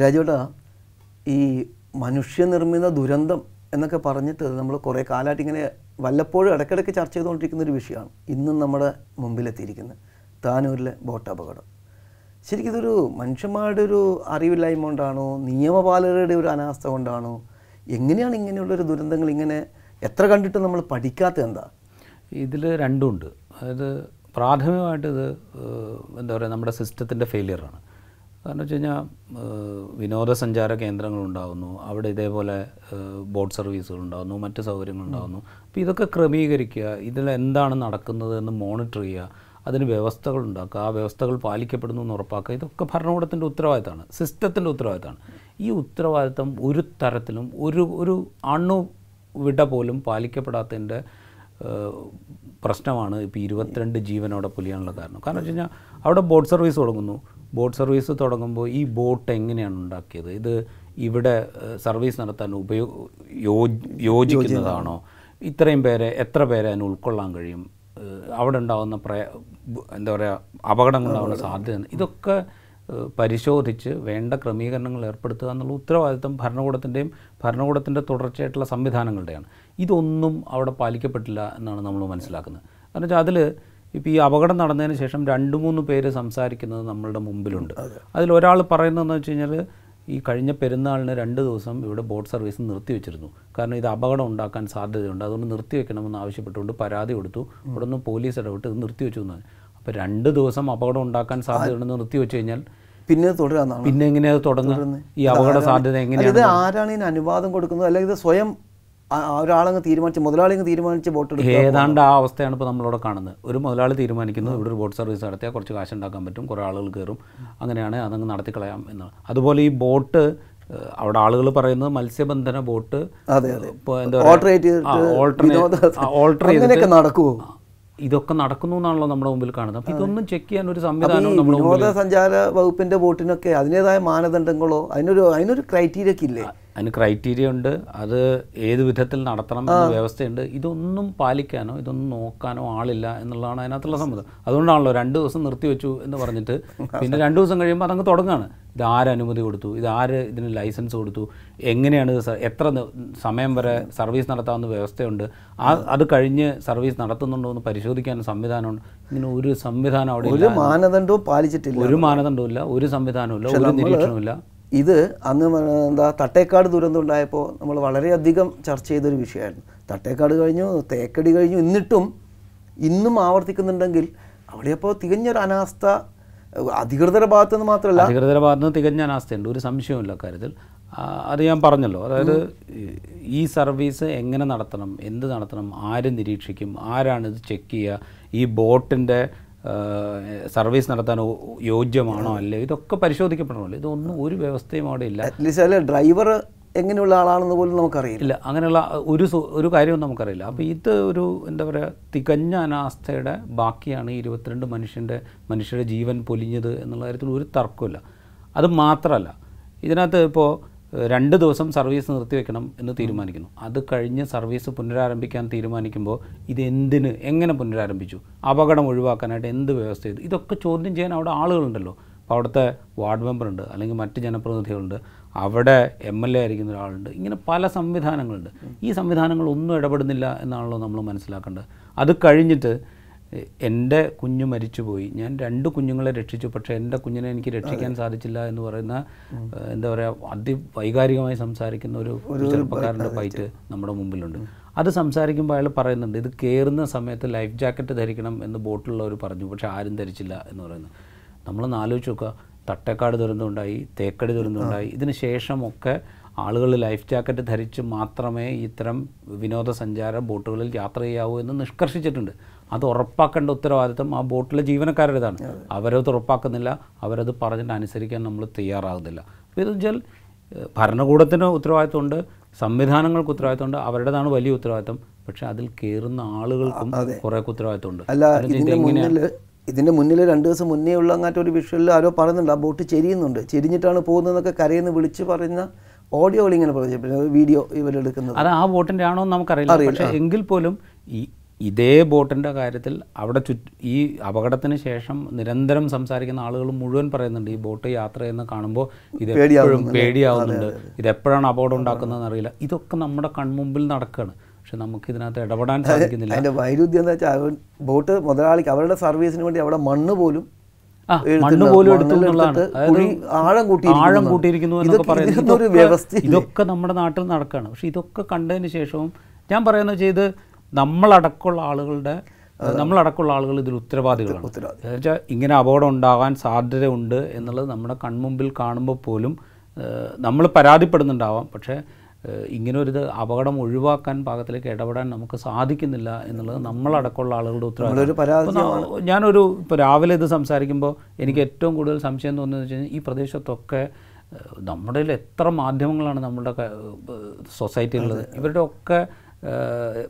രാജുവേട്ടാ ഈ മനുഷ്യനിർമ്മിത ദുരന്തം എന്നൊക്കെ പറഞ്ഞിട്ട് നമ്മൾ കുറേ കാലമായിട്ട് ഇങ്ങനെ വല്ലപ്പോഴും ഇടയ്ക്കിടയ്ക്ക് ചർച്ച ചെയ്തുകൊണ്ടിരിക്കുന്ന ഒരു വിഷയമാണ് ഇന്നും നമ്മുടെ മുമ്പിലെത്തിയിരിക്കുന്നത് താനൂരിലെ ബോട്ട് അപകടം ശരിക്കും ഇതൊരു മനുഷ്യന്മാരുടെ ഒരു അറിവില്ലായ്മ കൊണ്ടാണോ നിയമപാലകരുടെ ഒരു അനാസ്ഥ കൊണ്ടാണോ എങ്ങനെയാണ് ഇങ്ങനെയുള്ളൊരു ദുരന്തങ്ങൾ ഇങ്ങനെ എത്ര കണ്ടിട്ട് നമ്മൾ പഠിക്കാത്ത എന്താ? ഇതിൽ രണ്ടുമുണ്ട് അതായത് പ്രാഥമികമായിട്ട് ഇത് എന്താ പറയുക നമ്മുടെ സിസ്റ്റത്തിന്റെ ഫെയിലിയറാണ്. കാരണം വെച്ച് കഴിഞ്ഞാൽ വിനോദസഞ്ചാര കേന്ദ്രങ്ങൾ ഉണ്ടാകുന്നു അവിടെ ഇതേപോലെ ബോട്ട് സർവീസുകൾ ഉണ്ടാകുന്നു മറ്റ് സൗകര്യങ്ങൾ ഉണ്ടാകുന്നു അപ്പോൾ ഇതൊക്കെ ക്രമീകരിക്കുക ഇതിൽ എന്താണ് നടക്കുന്നത് എന്ന് മോണിറ്റർ ചെയ്യുക അതിന് വ്യവസ്ഥകൾ ഉണ്ടാക്കുക ആ വ്യവസ്ഥകൾ പാലിക്കപ്പെടുന്നു എന്ന് ഉറപ്പാക്കുക ഇതൊക്കെ ഭരണകൂടത്തിന്റെ ഉത്തരവാദിത്തമാണ് സിസ്റ്റത്തിന്റെ ഉത്തരവാദിത്തമാണ്. ഈ ഉത്തരവാദിത്തം ഒരു തരത്തിലും ഒരു ഒരു അണു വിട പോലും പാലിക്കപ്പെടാത്തതിന്റെ പ്രശ്നമാണ് ഇപ്പോൾ ഇരുപത്തിരണ്ട് ജീവനോടെ പുലിയാനുള്ള കാരണം. കാരണം വെച്ച് കഴിഞ്ഞാൽ അവിടെ ബോട്ട് സർവീസ് തുടങ്ങുന്നു ബോട്ട് സർവീസ് തുടങ്ങുമ്പോൾ ഈ ബോട്ട് എങ്ങനെയാണ് ഉണ്ടാക്കിയത്? ഇത് ഇവിടെ സർവീസ് നടത്താൻ ഉപയോ യോ- യോജിക്കുന്നതാണോ? ഇത്രയും പേരെ എത്ര പേരെ അതിന് ഉൾക്കൊള്ളാൻ കഴിയും? അവിടെ ഉണ്ടാകുന്ന പ്രയ എന്താ പറയുക അപകടങ്ങൾ. ഉണ്ടാകുന്ന സാധ്യത. ഇതൊക്കെ പരിശോധിച്ച് വേണ്ട ക്രമീകരണങ്ങൾ ഏർപ്പെടുത്തുക എന്നുള്ള ഉത്തരവാദിത്തം ഭരണകൂടത്തിന്റെയും ഭരണകൂടത്തിന്റെ തുടർച്ചയായിട്ടുള്ള സംവിധാനങ്ങളുടെയാണ്. ഇതൊന്നും അവിടെ പാലിക്കപ്പെട്ടില്ല എന്നാണ് നമ്മൾ മനസ്സിലാക്കുന്നത്. കാരണം വെച്ചാൽ അതിൽ ഇപ്പോൾ ഈ അപകടം നടന്നതിന് ശേഷം രണ്ട് മൂന്ന് പേര് സംസാരിക്കുന്നത് നമ്മളുടെ മുമ്പിലുണ്ട്. അതിൽ ഒരാൾ പറയുന്നതെന്ന് വെച്ച് കഴിഞ്ഞാൽ ഈ കഴിഞ്ഞ പെരുന്നാളിന് രണ്ട് ദിവസം ഇവിടെ ബോട്ട് സർവീസ് നിർത്തി വെച്ചിരുന്നു. കാരണം ഇത് അപകടം ഉണ്ടാക്കാൻ സാധ്യതയുണ്ട്. അതുകൊണ്ട് നിർത്തി വെക്കണമെന്ന് ആവശ്യപ്പെട്ടുകൊണ്ട് പരാതി കൊടുത്തു. ഇവിടെ നിന്ന് പോലീസ് ഇടപെട്ട് ഇത് നിർത്തി വെച്ചു എന്നാണ് അപ്പോൾ രണ്ട് ദിവസം അപകടം ഉണ്ടാക്കാൻ സാധ്യതയുണ്ടെന്ന് നിർത്തിവെച്ച് കഴിഞ്ഞാൽ പിന്നെ തുടരാന്നാണ്? പിന്നെ എങ്ങനെയാണ് തുടങ്ങുന്നത് ഈ അപകട സാധ്യത എങ്ങനെയാണ് ഇത് ആരാണ് ഇതിന് അനുവാദം കൊടുക്കുന്നത്? അല്ലെങ്കിൽ ഇത് സ്വയം ഒരാളങ്ങ് തീരുമാനിച്ച് മുതലാളി തീരുമാനിച്ച് ബോട്ട് എടുക്കുക ഏതാണ്ട് ആ അവസ്ഥയാണ് ഇപ്പോൾ നമ്മളിവിടെ കാണുന്നത്. ഒരു മുതലാളി തീരുമാനിക്കുന്നു ഇവിടെ ഒരു ബോട്ട് സർവീസ് നടത്തിയാൽ കുറച്ച് കാശ് ഉണ്ടാക്കാൻ പറ്റും കുറേ ആളുകൾ കയറും. അങ്ങനെയാണ് അതങ്ങ് നടത്തിക്കളയാം എന്ന് അതുപോലെ ഈ ബോട്ട് അവിടെ ആളുകൾ പറയുന്നത് മത്സ്യബന്ധന ബോട്ട് ഓൾട്ടറേറ്റ് നടക്കുമോ ഇതൊക്കെ നടക്കുന്നു എന്നാണല്ലോ നമ്മുടെ മുമ്പിൽ കാണുന്നത്. അപ്പം ഇതൊന്നും ചെക്ക് ചെയ്യാൻ ഒരു സംവിധാനം നമ്മുടെ വിനോദസഞ്ചാര വകുപ്പിന്റെ ബോട്ടിനൊക്കെ അതിന്റെതായ മാനദണ്ഡങ്ങളോ അതിനൊരു അതിനൊരു ക്രൈറ്റീരിയ ഒക്കെ ഇല്ലേ? അതിന് ക്രൈറ്റീരിയ ഉണ്ട്. അത് ഏത് വിധത്തിൽ നടത്തണം എന്ന വ്യവസ്ഥയുണ്ട്. ഇതൊന്നും പാലിക്കാനോ ഇതൊന്നും നോക്കാനോ ആളില്ല എന്നുള്ളതാണ് അതിനകത്തുള്ള സമ്മതം. അതുകൊണ്ടാണല്ലോ രണ്ട് ദിവസം നിർത്തി വെച്ചു എന്ന് പറഞ്ഞിട്ട് പിന്നെ രണ്ട് ദിവസം കഴിയുമ്പോൾ അതങ്ങ് തുടങ്ങുകയാണ് ഇത് ആര് അനുമതി കൊടുത്തു? ഇത് ആര് ഇതിന് ലൈസൻസ് കൊടുത്തു? എങ്ങനെയാണ് ഇത് എത്ര സമയം വരെ സർവീസ് നടത്താവുന്ന വ്യവസ്ഥയുണ്ട്? ആ അത് കഴിഞ്ഞ് സർവീസ് നടത്തുന്നുണ്ടോ എന്ന് പരിശോധിക്കാൻ സംവിധാനമുണ്ട്. ഇങ്ങനെ ഒരു സംവിധാനം അവിടെ ഒരു മാനദണ്ഡവും പാലിച്ചിട്ടില്ല. ഒരു മാനദണ്ഡവും ഇല്ല ഒരു സംവിധാനവും ഇല്ല ഒരു നിരീക്ഷണവും ഇല്ല ഇത് അന്ന് എന്താ തട്ടേക്കാട് ദുരന്തം ഉണ്ടായപ്പോൾ നമ്മൾ വളരെയധികം ചർച്ച ചെയ്തൊരു വിഷയമായിരുന്നു. തട്ടേക്കാട് കഴിഞ്ഞു തേക്കടി കഴിഞ്ഞു എന്നിട്ടും ഇന്നും ആവർത്തിക്കുന്നുണ്ടെങ്കിൽ അവിടെയപ്പോൾ തികഞ്ഞൊരു അനാസ്ഥ അധികൃതരുടെ അധികൃതരുടെ ഭാഗത്തുനിന്ന് മാത്രമല്ല അധികൃതരുടെ ഭാഗത്ത് നിന്ന് തികഞ്ഞ അനാസ്ഥയുണ്ട്. ഒരു സംശയമില്ല കാര്യത്തിൽ അത് ഞാൻ പറഞ്ഞല്ലോ. അതായത് ഈ- ഈ സർവീസ് എങ്ങനെ നടത്തണം എന്ത് നടത്തണം ആര് നിരീക്ഷിക്കും ആരാണ് ഇത് ചെക്ക് ചെയ്യുക ഈ ബോട്ടിന്റെ സർവീസ് നടത്താൻ യോജ്യമാണോ യോഗ്യമാണോ അല്ലേ? ഇതൊക്കെ പരിശോധിക്കപ്പെടണമല്ലോ. ഇതൊന്നും ഒരു വ്യവസ്ഥയും അവിടെ ഇല്ല. അറ്റ്ലീസ്റ്റ് ഡ്രൈവർ എങ്ങനെയുള്ള ആളാണെന്ന് പോലും നമുക്കറിയില്ല. ഇല്ല അങ്ങനെയുള്ള ഒരു ഒരു കാര്യവും നമുക്കറിയില്ല. അപ്പോൾ ഇത് ഒരു എന്താ പറയുക തികഞ്ഞ അനാസ്ഥയുടെ ബാക്കിയാണ് ഈ ഇരുപത്തിരണ്ട് മനുഷ്യന്റെ മനുഷ്യരുടെ ജീവൻ പൊലിഞ്ഞത് എന്നുള്ള കാര്യത്തിൽ ഒരു തർക്കമില്ല അത് മാത്രമല്ല ഇതിനകത്ത് ഇപ്പോൾ രണ്ട് ദിവസം സർവീസ് നിർത്തിവെക്കണം എന്ന് തീരുമാനിക്കുന്നു. അത് കഴിഞ്ഞ് സർവീസ് പുനരാരംഭിക്കാൻ തീരുമാനിക്കുമ്പോൾ ഇത് എന്തിന് എങ്ങനെ പുനരാരംഭിച്ചു അപകടം ഒഴിവാക്കാനായിട്ട് എന്ത് വ്യവസ്ഥ ചെയ്തു ഇതൊക്കെ ചോദ്യം ചെയ്യാൻ അവിടെ ആളുകളുണ്ടല്ലോ. അപ്പോൾ അവിടുത്തെ വാർഡ് മെമ്പറുണ്ട് അല്ലെങ്കിൽ മറ്റ് ജനപ്രതിനിധികളുണ്ട് അവിടെ എം എൽ എ ആയിരിക്കുന്ന ഒരാളുണ്ട് ഇങ്ങനെ പല സംവിധാനങ്ങളുണ്ട്. ഈ സംവിധാനങ്ങളൊന്നും ഇടപെടുന്നില്ല എന്നാണല്ലോ നമ്മൾ മനസ്സിലാക്കേണ്ടത്. അത് കഴിഞ്ഞിട്ട് എന്റെ കുഞ്ഞ് മരിച്ചുപോയി. ഞാൻ രണ്ട് കുഞ്ഞുങ്ങളെ രക്ഷിച്ചു. പക്ഷേ എന്റെ കുഞ്ഞിനെ എനിക്ക് രക്ഷിക്കാൻ സാധിച്ചില്ല എന്ന് പറയുന്ന എന്താ പറയുക അതിവൈകാരികമായി സംസാരിക്കുന്ന ഒരു ചെറുപ്പക്കാരന്റെ ഫൈറ്റ് നമ്മുടെ മുമ്പിലുണ്ട്. അത് സംസാരിക്കുമ്പോൾ അയാൾ പറയുന്നുണ്ട് ഇത് കയറുന്ന സമയത്ത് ലൈഫ് ജാക്കറ്റ് ധരിക്കണം എന്ന് ബോട്ടിലുള്ളവർ പറഞ്ഞു. പക്ഷേ ആരും ധരിച്ചില്ല എന്ന് പറയുന്നത് നമ്മളൊന്ന് ആലോചിച്ച് നോക്കുക. തട്ടേക്കാട് ദുരന്തമുണ്ടായി തേക്കടി ദുരന്തമുണ്ടായി. ഇതിന് ശേഷമൊക്കെ ആളുകൾ ലൈഫ് ജാക്കറ്റ് ധരിച്ച് മാത്രമേ ഇത്തരം വിനോദസഞ്ചാര ബോട്ടുകളിൽ യാത്ര ചെയ്യാവൂ എന്ന് നിഷ്കർഷിച്ചിട്ടുണ്ട്. അത് ഉറപ്പാക്കേണ്ട ഉത്തരവാദിത്തം ആ ബോട്ടിലെ ജീവനക്കാരുടേതാണ് അവരത് ഉറപ്പാക്കുന്നില്ല അവരത് പറഞ്ഞിട്ട് അനുസരിക്കാൻ നമ്മൾ തയ്യാറാകുന്നില്ല. അപ്പോൾ ഇതെന്ന് വെച്ചാൽ ഭരണകൂടത്തിന് ഉത്തരവാദിത്തമുണ്ട് സംവിധാനങ്ങൾക്ക് ഉത്തരവാദിത്തമുണ്ട് അവരുടേതാണ് വലിയ ഉത്തരവാദിത്തം പക്ഷേ അതിൽ കയറുന്ന ആളുകൾക്കും കുറേ ഉത്തരവാദിത്തമുണ്ട് അല്ല ഇതിന്റെ മുന്നിൽ ഇതിന്റെ മുന്നിൽ രണ്ട് ദിവസം മുന്നേ ഉള്ള അങ്ങാറ്റ ഒരു വിഷ്വലിൽ ആരോ പറയുന്നുണ്ട് ആ ബോട്ട് ചെരിയുന്നുണ്ട്. ചെരിഞ്ഞിട്ടാണ് പോകുന്നതെന്നൊക്കെ കരയെന്ന് വിളിച്ച് പറയുന്ന ഓഡിയോകൾ ഇങ്ങനെ പറഞ്ഞു വീഡിയോ ഇവരെടുക്കുന്നത്. അത് ആ ബോട്ടിന്റെ ആണോ എന്ന് നമുക്കറിയില്ല പക്ഷേ എങ്കിൽ പോലും ഈ ഇതേ ബോട്ടിന്റെ കാര്യത്തിൽ അവിടെ ചുറ്റ് ഈ അപകടത്തിന് ശേഷം നിരന്തരം സംസാരിക്കുന്ന ആളുകൾ മുഴുവൻ പറയുന്നുണ്ട് ഈ ബോട്ട് യാത്ര ചെയ്യുന്ന കാണുമ്പോൾ ഇത് എപ്പോഴും പേടിയാവുന്നുണ്ട് ഇത് എപ്പോഴാണ് അപകടം ഉണ്ടാക്കുന്നതെന്ന് അറിയില്ല. ഇതൊക്കെ നമ്മുടെ കൺമുമ്പിൽ നടക്കുകയാണ് പക്ഷെ നമുക്ക് ഇതിനകത്ത് ഇടപെടാൻ സാധിക്കുന്നില്ല. അതിന്റെ വൈരുദ്ധ്യം എന്താ വെച്ചാൽ ബോട്ട് മുതലാളിക്ക് അവരുടെ സർവീസിന് വേണ്ടി അവിടെ മണ്ണ് പോലും മണ്ണ് പോലും ആഴം കൂട്ടിയിരിക്കുന്നു എന്നൊക്കെ പറയുന്നത്? ഇതൊക്കെ നമ്മുടെ നാട്ടിൽ നടക്കുകയാണ് പക്ഷെ ഇതൊക്കെ കണ്ടതിന് ശേഷവും ഞാൻ പറയുന്നത് ചെയ്ത് നമ്മളടക്കമുള്ള ആളുകളുടെ നമ്മളടക്കമുള്ള ആളുകൾ ഇതിൽ ഉത്തരവാദികളാണ്. ഉത്തരവാദി. എന്നുവെച്ചാൽ ഇങ്ങനെ അപകടം ഉണ്ടാകാൻ സാധ്യതയുണ്ട് എന്നുള്ളത് നമ്മുടെ കൺമുമ്പിൽ കാണുമ്പോൾ പോലും നമ്മൾ പരാതിപ്പെടുന്നുണ്ടാവാം. പക്ഷേ ഇങ്ങനെ ഒരു അപകടം ഒഴിവാക്കാൻ പാകത്തിലേക്ക് ഇടപെടാൻ നമുക്ക് സാധിക്കുന്നില്ല എന്നുള്ളത് നമ്മളടക്കമുള്ള ആളുകളുടെ ഉത്തരവാദിത്വം ഞാനൊരു ഇപ്പോൾ രാവിലെ ഇത് സംസാരിക്കുമ്പോൾ എനിക്ക് ഏറ്റവും കൂടുതൽ സംശയം തോന്നുന്നത് വെച്ച് കഴിഞ്ഞാൽ ഈ പ്രദേശത്തൊക്കെ നമ്മുടെ എത്ര മാധ്യമങ്ങളാണ് നമ്മുടെ സൊസൈറ്റിയിലുള്ളത്. ഇവരുടെ ഒക്കെ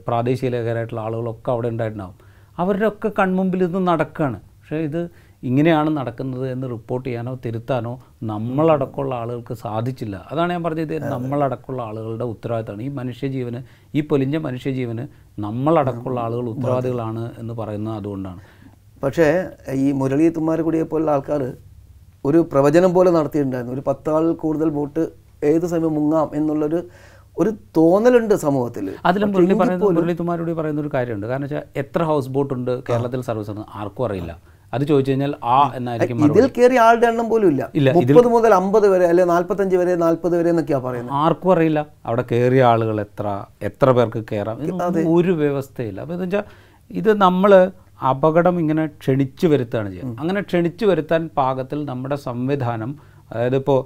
പ്രാദേശിക ലേഖകരായിട്ടുള്ള ആളുകളൊക്കെ അവിടെ ഉണ്ടായിട്ടുണ്ടാവും. അവരുടെ ഒക്കെ കൺമുമ്പിൽ ഇത് നടക്കുകയാണ് പക്ഷേ ഇത് ഇങ്ങനെയാണ് നടക്കുന്നത് എന്ന് റിപ്പോർട്ട് ചെയ്യാനോ തിരുത്താനോ നമ്മളടക്കമുള്ള ആളുകൾക്ക് സാധിച്ചില്ല. അതാണ് ഞാൻ പറഞ്ഞത് നമ്മളടക്കമുള്ള ആളുകളുടെ ഉത്തരവാദിത്തമാണ്. ഈ മനുഷ്യജീവന് ഈ പൊലിഞ്ഞ മനുഷ്യജീവന് നമ്മളടക്കമുള്ള ആളുകൾ ഉത്തരവാദികളാണ് എന്ന് പറയുന്നത് അതുകൊണ്ടാണ്. പക്ഷേ ഈ മുരളി കൂടിയെ പോലുള്ള ആൾക്കാർ ഒരു പ്രവചനം പോലെ നടത്തിയിട്ടുണ്ടായിരുന്നു. ഒരു പത്താൾ കൂടുതൽ വോട്ട് ഏത് സമയം മുങ്ങാം എന്നുള്ളൊരു ഒരു തോന്നലുണ്ട് സമൂഹത്തിൽ. അതിലും മുരളി പറയുന്ന മുരളിതുമാരോട് പറയുന്ന ഒരു കാര്യമുണ്ട്. കാരണം വെച്ചാൽ എത്ര ഹൗസ് ബോട്ട് ഉണ്ട് കേരളത്തിൽ സർവീസ് ഉണ്ട് ആർക്കും അറിയില്ല. അത് ചോദിച്ചു കഴിഞ്ഞാൽ ആ എന്നായിരിക്കും ഇതിൽ കയറി ആളുടെ എണ്ണം പോലും ഇല്ല. ഇല്ല, മുപ്പത് മുതൽ അമ്പത് വരെ അല്ലെ നാല്പത്തഞ്ച് വരെ നാല്പത് വരെ എന്നൊക്കെയാ പറയുന്നത്. ആർക്കും അറിയില്ല. അവിടെ കയറിയ ആളുകൾ എത്ര എത്ര പേർക്ക് കയറാം ഒരു വ്യവസ്ഥയില്ല. അപ്പോൾ എന്താ വെച്ചാൽ ഇത് നമ്മൾ അപകടം ഇങ്ങനെ ക്ഷണിച്ചു വരുത്താണ് ചെയ്യുക. അങ്ങനെ ക്ഷണിച്ചു വരുത്താൻ പാകത്തിൽ നമ്മുടെ സംവിധാനം അതായത് ഇപ്പോൾ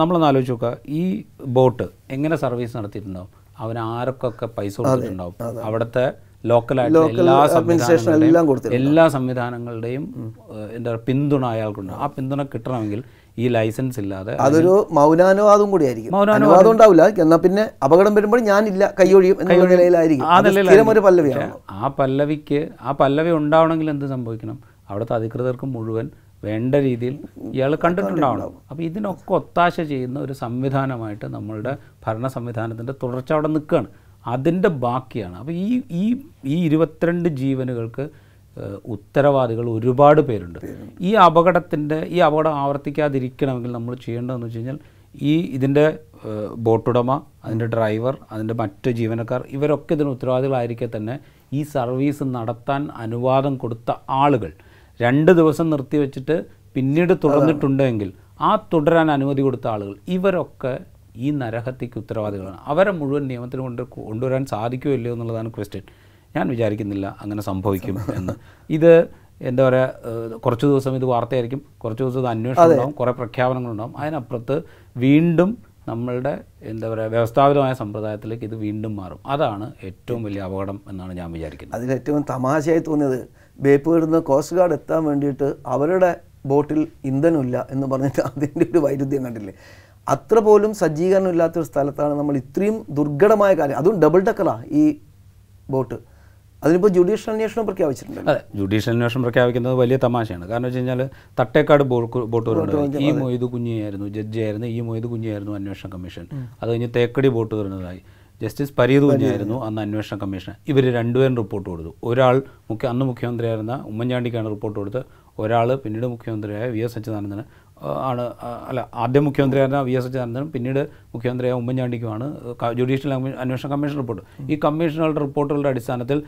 നമ്മളൊന്ന് ആലോചിച്ച് നോക്കുക. ഈ ബോട്ട് എങ്ങനെ സർവീസ് നടത്തിയിട്ടുണ്ടാവും? അവൻ ആർക്കൊക്കെ പൈസ കൊടുത്തിട്ടുണ്ടാവും? അവിടുത്തെ ലോക്കലായിട്ടുള്ള എല്ലാ സംവിധാനങ്ങളുടെയും എല്ലാ സംവിധാനങ്ങളുടെയും ഏഹ്, എന്താ പറയുക പിന്തുണ അയാൾക്കുണ്ട്. ആ പിന്തുണ കിട്ടണമെങ്കിൽ ഈ ലൈസൻസ് ഇല്ലാതെ അതൊരു മൗനാനുവാദം കൂടിയായിരിക്കും മൗനാനുവാദം. അനുവാദം ഉണ്ടാവില്ല. എന്നാൽ പിന്നെ അപകടം വരുമ്പോൾ ഞാനില്ല കൈയൊഴിയും എന്നുള്ള നിലയിലായിരിക്കും. ഒരു പല്ലവിയാണ്. ആ പല്ലവിക്ക് ആ പല്ലവി ഉണ്ടാവണമെങ്കിൽ എന്ത് സംഭവിക്കണം? അവിടുത്തെ അധികൃതർക്ക് മുഴുവൻ വേണ്ട രീതിയിൽ ഇയാൾ കണ്ടിട്ടുണ്ടാവണം. അപ്പോൾ ഇതിനൊക്കെ ഒത്താശ ചെയ്യുന്ന ഒരു സംവിധാനമായിട്ട് നമ്മളുടെ ഭരണ സംവിധാനത്തിന്റെ തുടർച്ച അവിടെ നിൽക്കുകയാണ് അതിന്റെ ബാക്കിയാണ്. അപ്പോൾ ഈ ഈ ഈ ഇരുപത്തിരണ്ട് ജീവനുകൾക്ക് ഉത്തരവാദികൾ ഒരുപാട് പേരുണ്ട്. ഈ അപകടത്തിന്റെ ഈ അപകടം ആവർത്തിക്കാതിരിക്കണമെങ്കിൽ നമ്മൾ ചെയ്യേണ്ടതെന്ന് വെച്ച് കഴിഞ്ഞാൽ ഈ ഇതിന്റെ ബോട്ടുടമ അതിന്റെ ഡ്രൈവർ അതിന്റെ മറ്റ് ജീവനക്കാർ ഇവരൊക്കെ ഇതിന് ഉത്തരവാദികളായിരിക്കെ തന്നെ ഈ സർവീസ് നടത്താൻ അനുവാദം കൊടുത്ത ആളുകൾ. രണ്ട് ദിവസം നിർത്തിവെച്ചിട്ട് പിന്നീട് തുടർന്നിട്ടുണ്ടെങ്കിൽ ആ തുടരാൻ അനുമതി കൊടുത്ത ആളുകൾ ഇവരൊക്കെ ഈ നരഹത്യക്ക് ഉത്തരവാദികളാണ്. അവരെ മുഴുവൻ നിയമത്തിന് കൊണ്ട് കൊണ്ടുവരാൻ സാധിക്കുമോ ഇല്ലയോ എന്നുള്ളതാണ് ക്വസ്റ്റ്യൻ ഞാൻ വിചാരിക്കുന്നില്ല അങ്ങനെ സംഭവിക്കും എന്ന്. ഇത് എന്താ പറയുക കുറച്ച് ദിവസം ഇത് വാർത്തയായിരിക്കും. കുറച്ച് ദിവസം ഇത് അന്വേഷണം ഉണ്ടാവും. കുറേ പ്രഖ്യാപനങ്ങളുണ്ടാവും അതിനപ്പുറത്ത് വീണ്ടും നമ്മളുടെ എന്താ പറയുക വ്യവസ്ഥാപിതമായ സമ്പ്രദായത്തിലേക്ക് ഇത് വീണ്ടും മാറും. അതാണ് ഏറ്റവും വലിയ അപകടം എന്നാണ് ഞാൻ വിചാരിക്കുന്നത്. അതിൽ ഏറ്റവും തമാശയായി തോന്നിയത് ബേപ്പൂരിൽ നിന്ന് കോസ്റ്റ് ഗാർഡ് എത്താൻ വേണ്ടിയിട്ട് അവരുടെ ബോട്ടിൽ ഇന്ധനമില്ല എന്ന് പറഞ്ഞിട്ട് അതിന്റെ ഒരു വൈരുദ്ധ്യം കണ്ടില്ലേ? അത്ര പോലും സജ്ജീകരണം ഇല്ലാത്തൊരു സ്ഥലത്താണ് നമ്മൾ ഇത്രയും ദുർഘടമായ കാര്യം അതും ഡബിൾ ഡക്കറാണ് ഈ ബോട്ട്. അതിനിപ്പോൾ ജുഡീഷ്യൽ അന്വേഷണം പ്രഖ്യാപിച്ചിട്ടുണ്ട് അതെ ജുഡീഷ്യൽ അന്വേഷണം പ്രഖ്യാപിക്കുന്നത് വലിയ തമാശയാണ്. കാരണം വെച്ച് കഴിഞ്ഞാൽ തട്ടേക്കാട് ബോട്ട് ബോട്ട് ഈ മൊയ്ത് കുഞ്ഞിയായിരുന്നു ജഡ്ജിയായിരുന്നു ഈ മൊയ്ത് കുഞ്ഞിയായിരുന്നു അന്വേഷണ കമ്മീഷൻ. അത് കഴിഞ്ഞ് തേക്കടി ബോട്ട് വരുന്നതായി. ജസ്റ്റിസ് പരീത് കുഞ്ഞായിരുന്നു അന്ന് അന്വേഷണ കമ്മീഷൻ ഇവർ രണ്ടുപേരും റിപ്പോർട്ട് കൊടുത്തു. ഒരാൾ മുഖ്യ അന്ന് മുഖ്യമന്ത്രിയായിരുന്ന ഉമ്മൻചാണ്ടിക്കാണ് റിപ്പോർട്ട് കൊടുത്ത് ഒരാൾ പിന്നീട് മുഖ്യമന്ത്രിയായ വി എസ് അച്യുതാനന്ദന് ആണ് അല്ല ആദ്യം മുഖ്യമന്ത്രിയായിരുന്ന വി എസ് അച്യുതാനന്ദനും പിന്നീട് മുഖ്യമന്ത്രിയായ ഉമ്മൻചാണ്ടിക്കുമാണ് ജുഡീഷ്യൽ അന്വേഷണ കമ്മീഷൻ റിപ്പോർട്ട്. ഈ കമ്മീഷനുകളുടെ റിപ്പോർട്ടുകളുടെ അടിസ്ഥാനത്തിൽ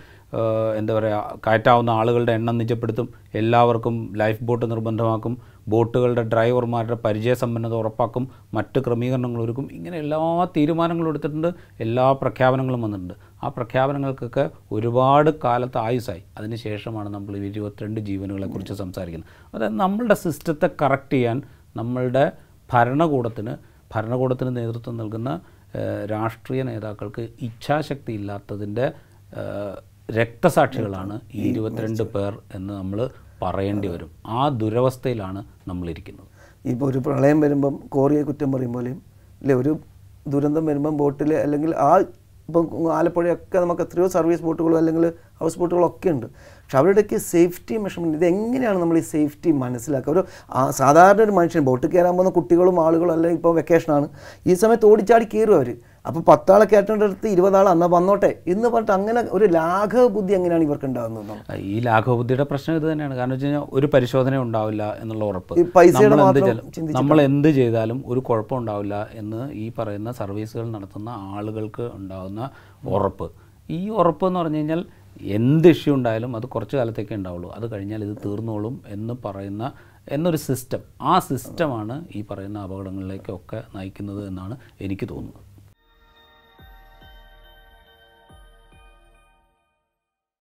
എന്താ പറയുക കയറ്റാവുന്ന ആളുകളുടെ എണ്ണം നിജപ്പെടുത്തും എല്ലാവർക്കും ലൈഫ് ബോട്ട് നിർബന്ധമാക്കും ബോട്ടുകളുടെ ഡ്രൈവർമാരുടെ പരിചയസമ്പന്നത ഉറപ്പാക്കും മറ്റ് ക്രമീകരണങ്ങൾ ഒരുക്കും ഇങ്ങനെ എല്ലാ തീരുമാനങ്ങളും എടുത്തിട്ടുണ്ട് എല്ലാ പ്രഖ്യാപനങ്ങളും വന്നിട്ടുണ്ട്. ആ പ്രഖ്യാപനങ്ങൾക്കൊക്കെ ഒരുപാട് കാലത്ത് ആയുസായി. അതിനുശേഷമാണ് നമ്മൾ ഇരുപത്തിരണ്ട് ജീവനുകളെക്കുറിച്ച് സംസാരിക്കുന്നത്. അതായത് നമ്മളുടെ സിസ്റ്റത്തെ കറക്റ്റ് ചെയ്യാൻ നമ്മളുടെ ഭരണകൂടത്തിന് ഭരണകൂടത്തിന് നേതൃത്വം നൽകുന്ന രാഷ്ട്രീയ നേതാക്കൾക്ക് ഇച്ഛാശക്തി ഇല്ലാത്തതിന്റെ രക്തസാക്ഷികളാണ് ഈ ഇരുപത്തിരണ്ട് പേർ എന്ന് നമ്മൾ പറയേണ്ടി വരും. ആ ദുരവസ്ഥയിലാണ് നമ്മളിരിക്കുന്നത്. ഇപ്പോൾ ഒരു പ്രളയം വരുമ്പം കോറിയെ കുറ്റം പറയും പോലെയും അല്ലെ ഒരു ദുരന്തം വരുമ്പം ബോട്ടിൽ അല്ലെങ്കിൽ ആ ഇപ്പം ആലപ്പുഴയൊക്കെ നമുക്ക് എത്രയോ സർവീസ് ബോട്ടുകളും അല്ലെങ്കിൽ ഹൗസ് ബോട്ടുകളോ ഒക്കെ ഉണ്ട്. പക്ഷെ അവരുടെയൊക്കെ സേഫ്റ്റി മെഷർമെന്റ് ഇത് എങ്ങനെയാണ് നമ്മൾ ഈ സേഫ്റ്റി മനസ്സിലാക്കുക? ഒരു സാധാരണ ഒരു മനുഷ്യൻ ബോട്ട് കയറാൻ പോകുന്ന കുട്ടികളും ആളുകളും അല്ലെങ്കിൽ ഇപ്പോൾ വെക്കേഷനാണ് ഈ സമയത്ത് ഓടിച്ചാടി കയറും അവർ അപ്പോൾ പത്താളെ കയറ്റേണ്ടടുത്ത് ഇരുപതാൾ അന്നാ വന്നോട്ടെ എന്ന് പറഞ്ഞിട്ട് അങ്ങനെ ഒരു ലാഘവ ബുദ്ധി എങ്ങനെയാണ് ഇവർക്ക് ഉണ്ടാകുന്നത് ഈ ലാഘവ ബുദ്ധിയുടെ പ്രശ്നം ഇത് തന്നെയാണ്. കാരണം വെച്ച് കഴിഞ്ഞാൽ ഒരു പരിശോധന ഉണ്ടാവില്ല എന്നുള്ള ഉറപ്പ്. പൈസയുടെ നമ്മൾ എന്ത് ചെയ്താലും- നമ്മൾ എന്ത് ചെയ്താലും ഒരു കുഴപ്പം ഉണ്ടാവില്ല എന്ന് ഈ പറയുന്ന സർവീസുകൾ നടത്തുന്ന ആളുകൾക്ക് ഉണ്ടാകുന്ന ഉറപ്പ്. ഈ ഉറപ്പ് എന്ന് പറഞ്ഞു കഴിഞ്ഞാൽ എന്ത് ഇഷ്യൂ ഉണ്ടായാലും അത് കുറച്ച് കാലത്തേക്കേ ഉണ്ടാവുള്ളൂ. അത് കഴിഞ്ഞാൽ ഇത് തീർന്നോളും എന്ന് പറയുന്ന എന്നൊരു സിസ്റ്റം ആ സിസ്റ്റമാണ് ഈ പറയുന്ന അപകടങ്ങളിലേക്കൊക്കെ നയിക്കുന്നത് എന്നാണ് എനിക്ക് തോന്നുന്നത്.